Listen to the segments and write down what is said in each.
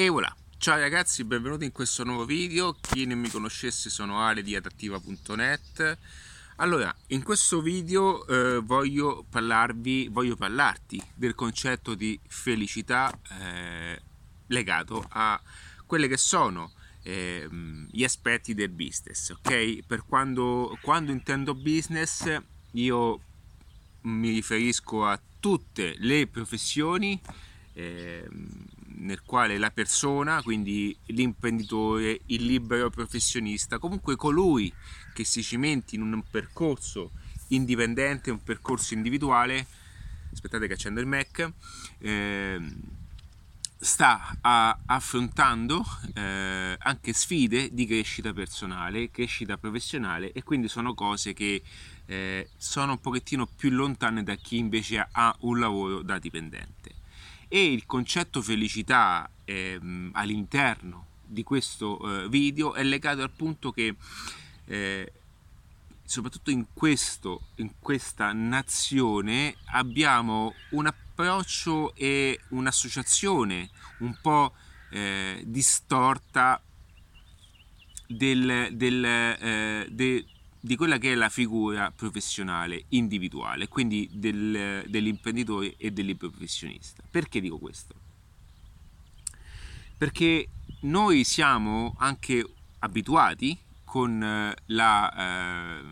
E voilà, ciao ragazzi, benvenuti in questo nuovo video. Chi non mi conoscesse sono Ale di adattiva.net. Allora, in questo video eh, voglio parlarvi, voglio parlarti del concetto di felicità eh, legato a quelle che sono eh, gli aspetti del business, ok? Per quando, quando intendo business io mi riferisco a tutte le professioni eh, nel quale la persona, quindi l'imprenditore, il libero professionista, comunque colui che si cimenti in un percorso indipendente, un percorso individuale, aspettate che accendo il Mac, eh, sta a, affrontando eh, anche sfide di crescita personale, crescita professionale e quindi sono cose che eh, sono un pochettino più lontane da chi invece ha un lavoro da dipendente e il concetto felicità ehm, all'interno di questo eh, video è legato al punto che eh, soprattutto in, questo, in questa nazione abbiamo un approccio e un'associazione un po' eh, distorta del, del, eh, de, di quella che è la figura professionale individuale, quindi del, dell'imprenditore e del professionista. Perché dico questo? Perché noi siamo anche abituati con eh, la, eh,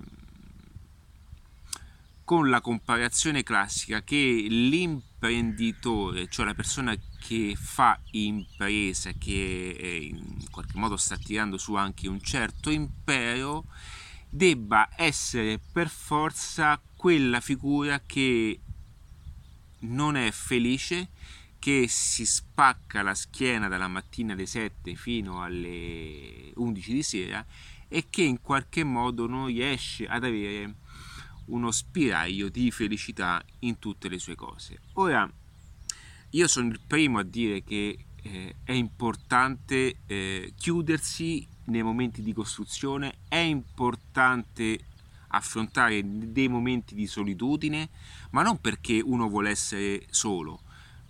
con la comparazione classica che l'imprenditore, cioè la persona che fa impresa, che eh, in qualche modo sta tirando su anche un certo impero, debba essere per forza quella figura che non è felice, che si spacca la schiena dalla mattina alle 7 fino alle 11 di sera e che in qualche modo non riesce ad avere uno spiraglio di felicità in tutte le sue cose. Ora, io sono il primo a dire che eh, è importante eh, chiudersi nei momenti di costruzione, è importante affrontare dei momenti di solitudine, ma non perché uno vuole essere solo,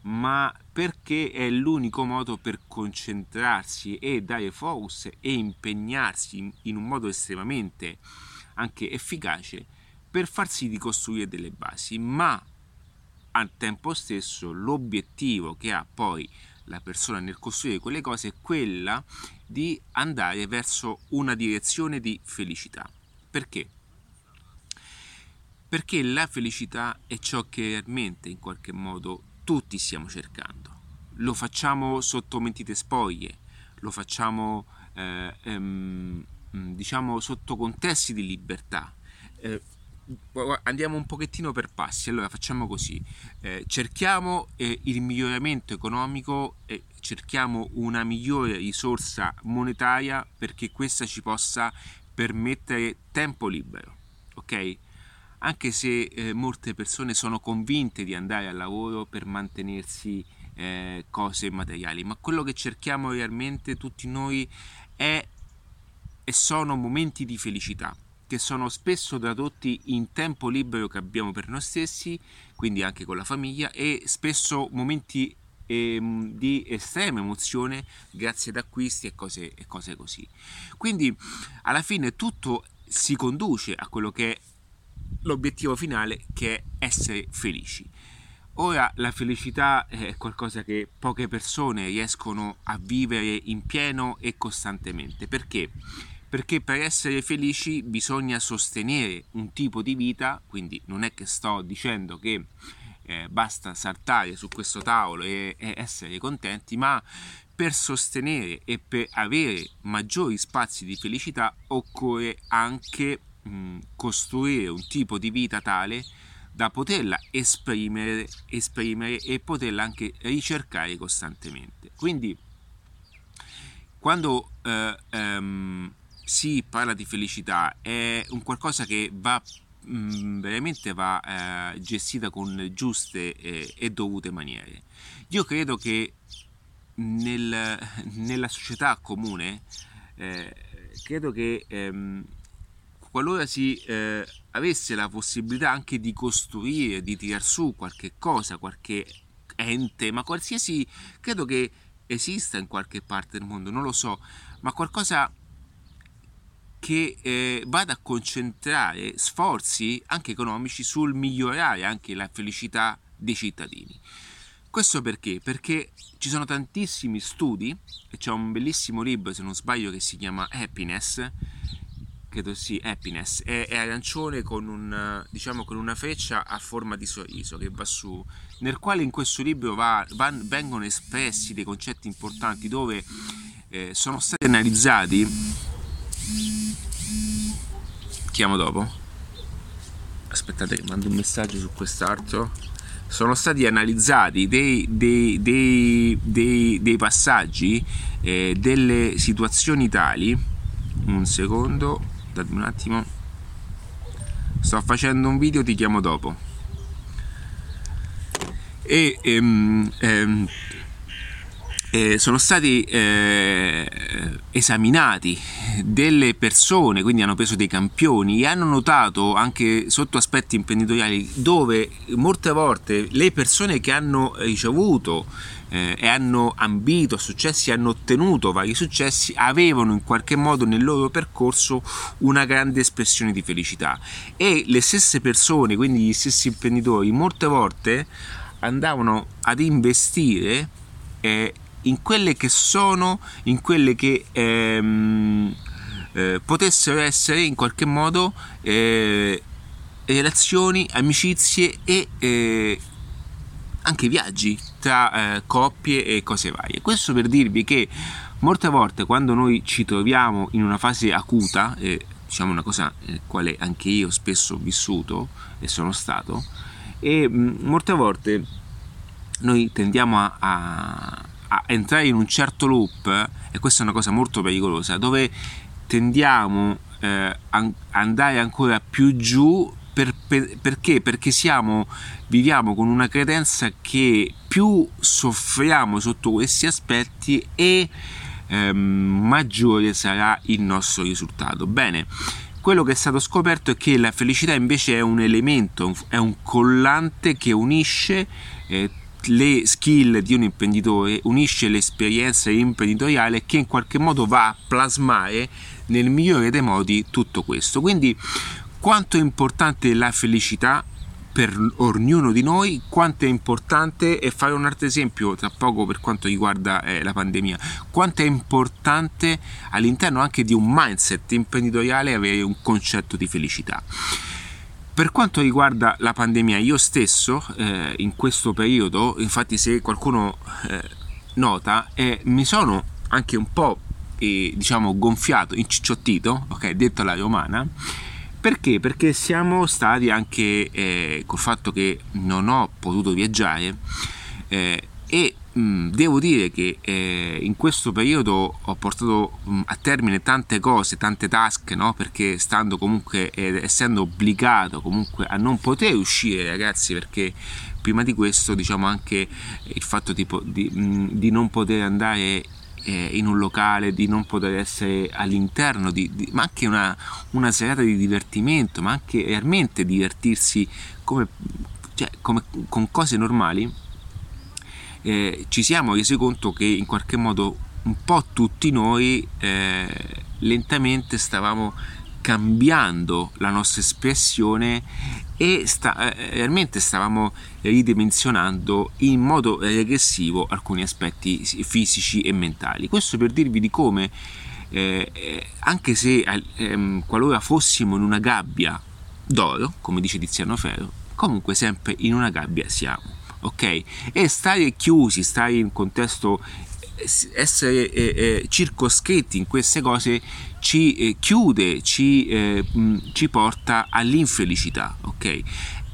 ma perché è l'unico modo per concentrarsi e dare focus e impegnarsi in un modo estremamente anche efficace per far sì di costruire delle basi, ma al tempo stesso l'obiettivo che ha poi la persona nel costruire quelle cose è quella di andare verso una direzione di felicità. Perché? Perché la felicità è ciò che realmente in qualche modo tutti stiamo cercando. Lo facciamo sotto mentite spoglie, lo facciamo eh, ehm, diciamo sotto contesti di libertà. Eh, andiamo un pochettino per passi, allora facciamo così, eh, cerchiamo eh, il miglioramento economico e cerchiamo una migliore risorsa monetaria perché questa ci possa permettere tempo libero, ok? Anche se eh, molte persone sono convinte di andare al lavoro per mantenersi eh, cose materiali, ma quello che cerchiamo realmente tutti noi è e sono momenti di felicità che sono spesso tradotti in tempo libero che abbiamo per noi stessi, quindi anche con la famiglia, e spesso momenti ehm, di estrema emozione grazie ad acquisti e cose, e cose così. Quindi alla fine tutto si conduce a quello che è l'obiettivo finale che è essere felici. Ora la felicità è qualcosa che poche persone riescono a vivere in pieno e costantemente. Perché? Perché per essere felici bisogna sostenere un tipo di vita, quindi non è che sto dicendo che eh, basta saltare su questo tavolo e, e essere contenti, ma per sostenere e per avere maggiori spazi di felicità occorre anche mh, costruire un tipo di vita tale da poterla esprimere, esprimere e poterla anche ricercare costantemente. Quindi quando eh, ehm, si parla di felicità, è un qualcosa che va mm, veramente va eh, gestita con giuste eh, e dovute maniere. Io credo che nel, nella società comune, eh, credo che ehm, qualora si eh, avesse la possibilità anche di costruire, di tirar su qualche cosa, qualche ente, ma qualsiasi, credo che esista in qualche parte del mondo, non lo so, ma qualcosa che eh, vada a concentrare sforzi anche economici sul migliorare anche la felicità dei cittadini. Questo perché? Perché ci sono tantissimi studi e c'è un bellissimo libro, se non sbaglio, che si chiama Happiness, credo sì, Happiness, è, è arancione con, un, diciamo, con, una freccia a forma di sorriso che va su, nel quale in questo libro va, va, vengono espressi dei concetti importanti dove eh, sono stati analizzati chiamo dopo? Aspettate mando un messaggio su quest'altro. Sono stati analizzati dei, dei, dei, dei passaggi eh, delle situazioni tali. Un secondo datemi un attimo. Sto facendo un video ti chiamo dopo. E ehm, ehm, eh, sono stati eh, esaminati delle persone, quindi hanno preso dei campioni e hanno notato anche sotto aspetti imprenditoriali dove molte volte le persone che hanno ricevuto eh, e hanno ambito successi, hanno ottenuto vari successi, avevano in qualche modo nel loro percorso una grande espressione di felicità. E le stesse persone, quindi gli stessi imprenditori, molte volte andavano ad investire eh, in quelle che sono, in quelle che ehm, eh, potessero essere in qualche modo eh, relazioni, amicizie e eh, anche viaggi tra eh, coppie e cose varie. Questo per dirvi che molte volte quando noi ci troviamo in una fase acuta, eh, diciamo una cosa nella quale anche io spesso ho vissuto e sono stato, e mh, molte volte noi tendiamo a, a entrare in un certo loop, e questa è una cosa molto pericolosa, dove tendiamo eh, a andare ancora più giù per, per, perché? Perché siamo, viviamo con una credenza che più soffriamo sotto questi aspetti e ehm, maggiore sarà il nostro risultato. Bene, quello che è stato scoperto è che la felicità invece è un elemento, è un collante che unisce eh, le skill di un imprenditore, unisce l'esperienza imprenditoriale che in qualche modo va a plasmare nel migliore dei modi tutto questo. Quindi quanto è importante la felicità per ognuno di noi, quanto è importante, e fare un altro esempio tra poco per quanto riguarda eh, la pandemia, quanto è importante all'interno anche di un mindset imprenditoriale avere un concetto di felicità. Per quanto riguarda la pandemia, io stesso eh, in questo periodo, infatti se qualcuno eh, nota, eh, mi sono anche un po' eh, diciamo gonfiato, inciciottito, ok, detto alla romana, perché? Perché siamo stati anche eh, col fatto che non ho potuto viaggiare eh, e Mm, devo dire che eh, in questo periodo ho portato mh, mm, a termine tante cose, tante task, no? perché stando comunque, eh, essendo obbligato comunque a non poter uscire ragazzi, perché prima di questo diciamo anche il fatto tipo, di, mh, mm, di non poter andare eh, in un locale, di non poter essere all'interno, di, di, ma anche una, una, serata di divertimento, ma anche realmente divertirsi come, cioè, come con cose normali eh, ci siamo resi conto che in qualche modo un po' tutti noi eh, lentamente stavamo cambiando la nostra espressione e sta, eh, realmente stavamo ridimensionando in modo regressivo alcuni aspetti fisici e mentali. Questo per dirvi di come, eh, eh anche se ehm, qualora fossimo in una gabbia d'oro, come dice Tiziano Ferro, comunque sempre in una gabbia siamo ok? E stare chiusi, stare in contesto essere eh, eh, circoscritti in queste cose ci eh, chiude, ci, eh, mh, ci, porta all'infelicità, ok?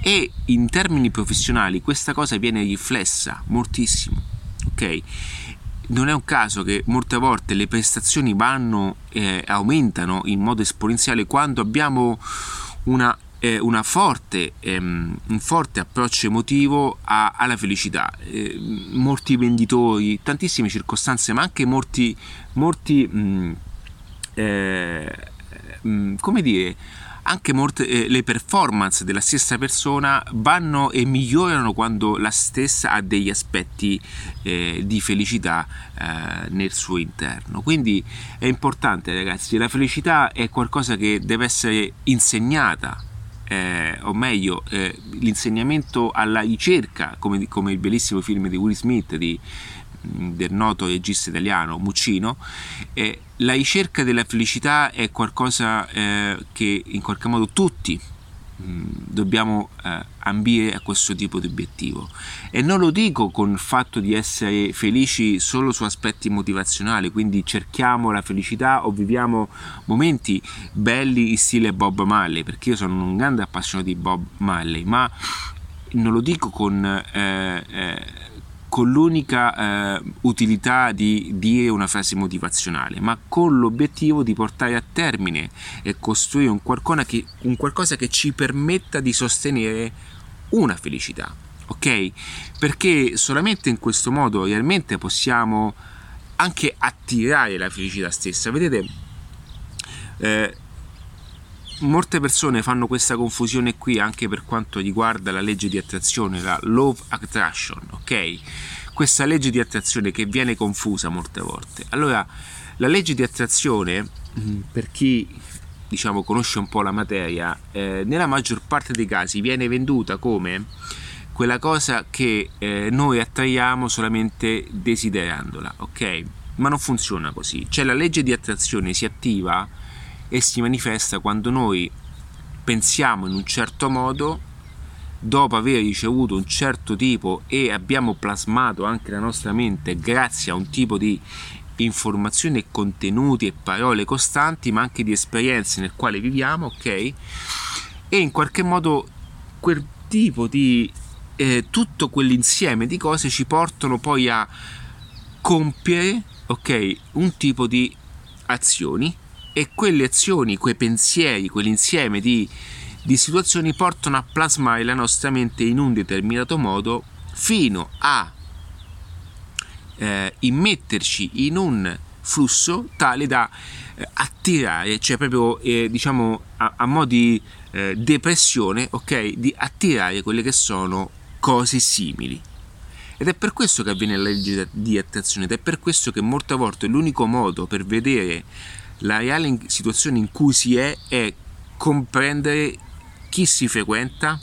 E in termini professionali questa cosa viene riflessa moltissimo, ok? Non è un caso che molte volte le prestazioni vanno, eh, aumentano in modo esponenziale quando abbiamo una eh, forte, ehm, un forte approccio emotivo a, alla felicità. Eh, molti venditori, tantissime circostanze, ma anche molti, molti mh, mm, eh, mh, mm, come dire, anche molte, eh, le performance della stessa persona vanno e migliorano quando la stessa ha degli aspetti eh, di felicità eh, nel suo interno. Quindi è importante ragazzi, la felicità è qualcosa che deve essere insegnata eh, o meglio, eh, l'insegnamento alla ricerca, come, come, il bellissimo film di Will Smith, di, del noto regista italiano Muccino, eh, la ricerca della felicità è qualcosa eh, che in qualche modo tutti dobbiamo eh, ambire a questo tipo di obiettivo. E non lo dico con il fatto di essere felici solo su aspetti motivazionali quindi cerchiamo la felicità o viviamo momenti belli in stile Bob Marley perché io sono un grande appassionato di Bob Marley ma non lo dico con eh, eh, con l'unica eh, utilità di dire una frase motivazionale, ma con l'obiettivo di portare a termine e costruire un qualcosa che, un qualcosa che ci permetta di sostenere una felicità, ok? Perché solamente in questo modo realmente possiamo anche attirare la felicità stessa. Vedete, eh, molte persone fanno questa confusione qui anche per quanto riguarda la legge di attrazione, la Love Attraction, ok? Questa legge di attrazione che viene confusa molte volte. Allora, la legge di attrazione, mm, per chi diciamo conosce un po' la materia, eh, nella maggior parte dei casi viene venduta come quella cosa che eh, noi attraiamo solamente desiderandola, ok? Ma non funziona così. Cioè la legge di attrazione si attiva e si manifesta quando noi pensiamo in un certo modo dopo aver ricevuto un certo tipo e abbiamo plasmato anche la nostra mente grazie a un tipo di informazioni e contenuti e parole costanti ma anche di esperienze nel quale viviamo ok? E in qualche modo quel tipo di eh, tutto quell'insieme di cose ci portano poi a compiere ok un tipo di azioni e quelle azioni, quei pensieri, quell'insieme di, di situazioni portano a plasmare la nostra mente in un determinato modo fino a eh, immetterci in un flusso tale da eh, attirare, cioè proprio eh, diciamo a, a mo' di eh, depressione, ok, di attirare quelle che sono cose simili. Ed è per questo che avviene la legge di attrazione ed è per questo che molte volte l'unico modo per vedere la reale situazione in cui si è è comprendere chi si frequenta,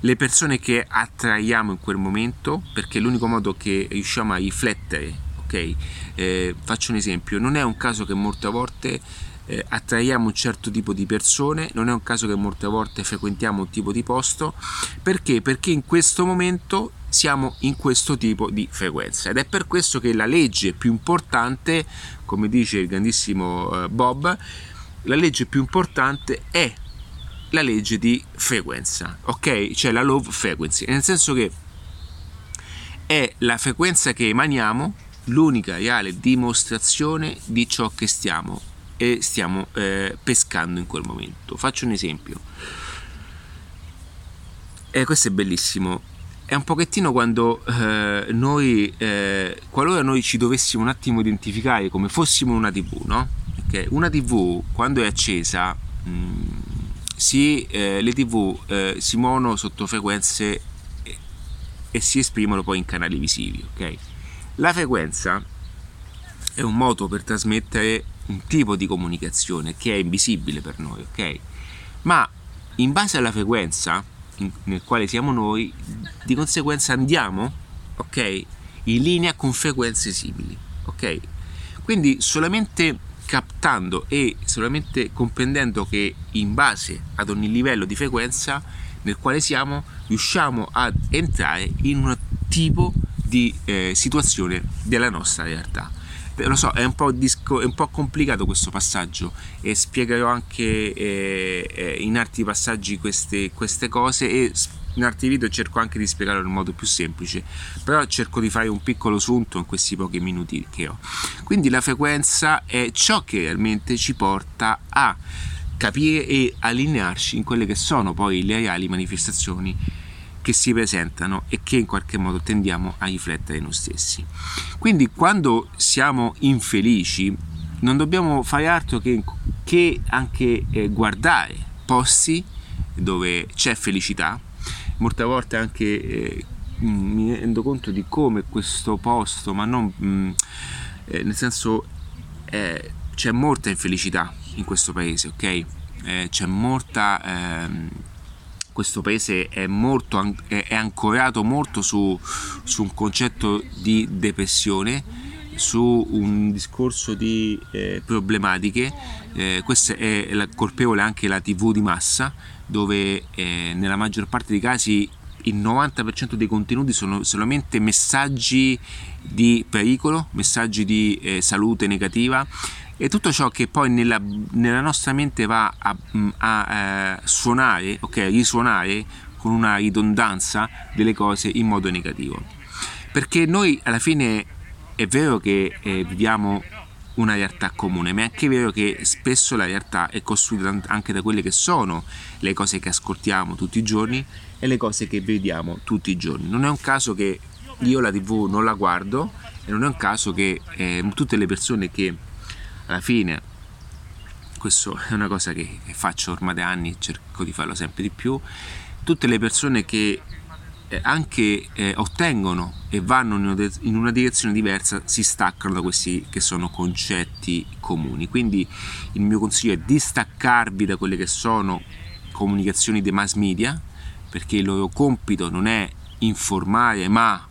le persone che attraiamo in quel momento, perché è l'unico modo che riusciamo a riflettere. Ok, eh, faccio un esempio: non è un caso che molte volte eh, attraiamo un certo tipo di persone, non è un caso che molte volte frequentiamo un tipo di posto, perché? Perché in questo momento siamo in questo tipo di frequenza ed è per questo che la legge più importante, come dice il grandissimo eh, Bob, la legge più importante è la legge di frequenza, ok? Cioè la love frequency, nel senso che è la frequenza che emaniamo l'unica reale dimostrazione di ciò che stiamo e stiamo eh, pescando in quel momento. Faccio un esempio. Eh, questo è bellissimo è un pochettino quando eh, noi, eh, qualora noi ci dovessimo un attimo identificare come fossimo una TV, no? Okay. Una TV quando è accesa, mh, mm, si, eh, le TV eh, si muovono sotto frequenze e, e, si esprimono poi in canali visivi, ok? La frequenza è un modo per trasmettere un tipo di comunicazione che è invisibile per noi, ok? Ma in base alla frequenza nel quale siamo noi, di conseguenza andiamo, ok, in linea con frequenze simili, ok? Quindi solamente captando e solamente comprendendo che in base ad ogni livello di frequenza nel quale siamo riusciamo ad entrare in un tipo di eh, situazione della nostra realtà lo so, è un po', disco, è un po complicato questo passaggio e spiegherò anche eh, eh, in altri passaggi queste, queste cose e in altri video cerco anche di spiegarlo in modo più semplice, però cerco di fare un piccolo sunto in questi pochi minuti che ho. Quindi la frequenza è ciò che realmente ci porta a capire e allinearci in quelle che sono poi le reali manifestazioni che si presentano e che in qualche modo tendiamo a riflettere noi stessi. Quindi quando siamo infelici non dobbiamo fare altro che, che anche eh, guardare posti dove c'è felicità, molte volte anche eh, mi rendo conto di come questo posto, ma non mh, eh, nel senso eh, c'è molta infelicità in questo paese, ok? Eh, c'è molta ehm, questo paese è, molto, è ancorato molto su, su, un concetto di depressione, su un discorso di eh, problematiche. Eh, questa è la, colpevole anche la TV di massa, dove eh, nella maggior parte dei casi il 90% dei contenuti sono solamente messaggi di pericolo, messaggi di eh, salute negativa e tutto ciò che poi nella, nella nostra mente va a, a, a eh, suonare, ok, risuonare con una ridondanza delle cose in modo negativo. Perché noi alla fine è vero che eh, viviamo una realtà comune, ma è anche vero che spesso la realtà è costruita anche da quelle che sono le cose che ascoltiamo tutti i giorni e le cose che vediamo tutti i giorni. Non è un caso che io la TV non la guardo e non è un caso che eh, tutte le persone che alla fine questo è una cosa che faccio ormai da anni, cerco di farlo sempre di più, tutte le persone che eh, anche eh, ottengono e vanno in una direzione diversa si staccano da questi che sono concetti comuni. Quindi il mio consiglio è distaccarvi da quelle che sono comunicazioni dei mass media, perché il loro compito non è informare, ma,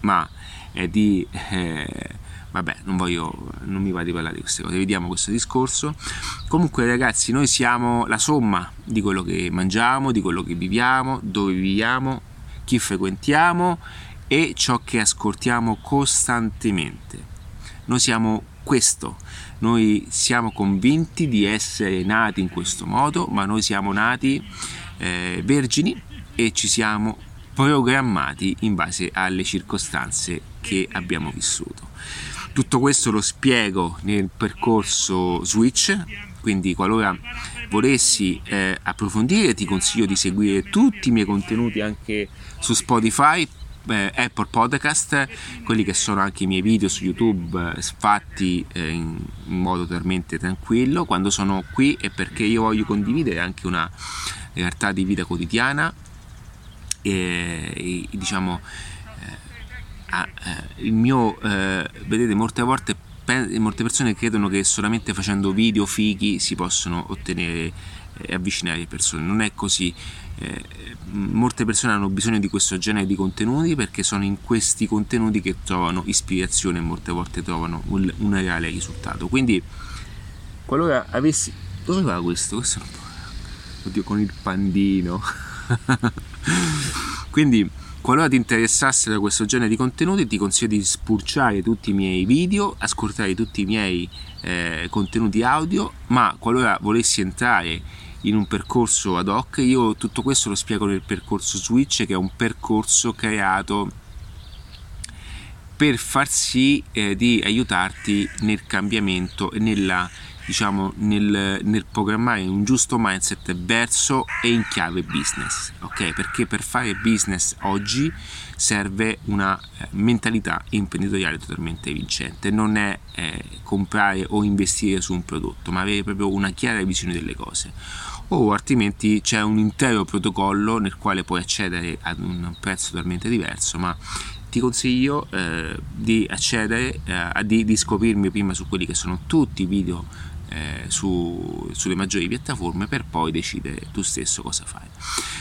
ma è di... Eh, vabbè, non voglio, non mi va di parlare di queste cose, vediamo questo discorso. Comunque ragazzi, noi siamo la somma di quello che mangiamo, di quello che viviamo, dove viviamo chi frequentiamo e ciò che ascoltiamo costantemente. Noi siamo questo, noi siamo convinti di essere nati in questo modo, ma noi siamo nati eh, vergini e ci siamo programmati in base alle circostanze che abbiamo vissuto. Tutto questo lo spiego nel percorso Switch, quindi qualora volessi eh, approfondire ti consiglio di seguire tutti i miei contenuti anche su Spotify eh, Apple Podcast, quelli che sono anche i miei video su YouTube eh, fatti eh, in, modo totalmente tranquillo. Quando sono qui è perché io voglio condividere anche una realtà di vita quotidiana e, e diciamo il mio vedete molte volte molte persone credono che solamente facendo video fighi si possono ottenere e avvicinare le persone. Non è così. Eh, molte persone hanno bisogno di questo genere di contenuti perché sono in questi contenuti che trovano ispirazione e molte volte trovano un, un reale risultato. Quindi, qualora avessi. Dove va questo? Questo non Oddio, con il pandino. Quindi Qualora ti interessasse da questo genere di contenuti ti consiglio di spulciare tutti i miei video, ascoltare tutti i miei eh, contenuti audio, ma qualora volessi entrare in un percorso ad hoc, io tutto questo lo spiego nel percorso Switch che è un percorso creato per far sì eh, di aiutarti nel cambiamento e nella diciamo, nel, nel, programmare un giusto mindset verso e in chiave business, ok? Perché per fare business oggi serve una eh, mentalità imprenditoriale totalmente vincente, non è eh, comprare o investire su un prodotto, ma avere proprio una chiara visione delle cose. O altrimenti c'è un intero protocollo nel quale puoi accedere ad un prezzo totalmente diverso, ma ti consiglio eh, di accedere, eh, di, di scoprirmi prima su quelli che sono tutti i video eh, su, sulle maggiori piattaforme per poi decidere tu stesso cosa fare.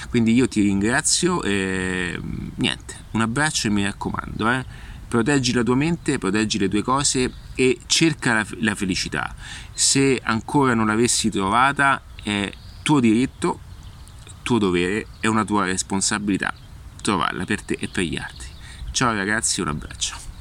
Quindi io ti ringrazio e niente, un abbraccio e mi raccomando, eh, proteggi la tua mente, proteggi le tue cose e cerca la, la felicità. Se ancora non l'avessi trovata è tuo diritto, tuo dovere, è una tua responsabilità trovarla per te e per gli altri. Ciao ragazzi, un abbraccio.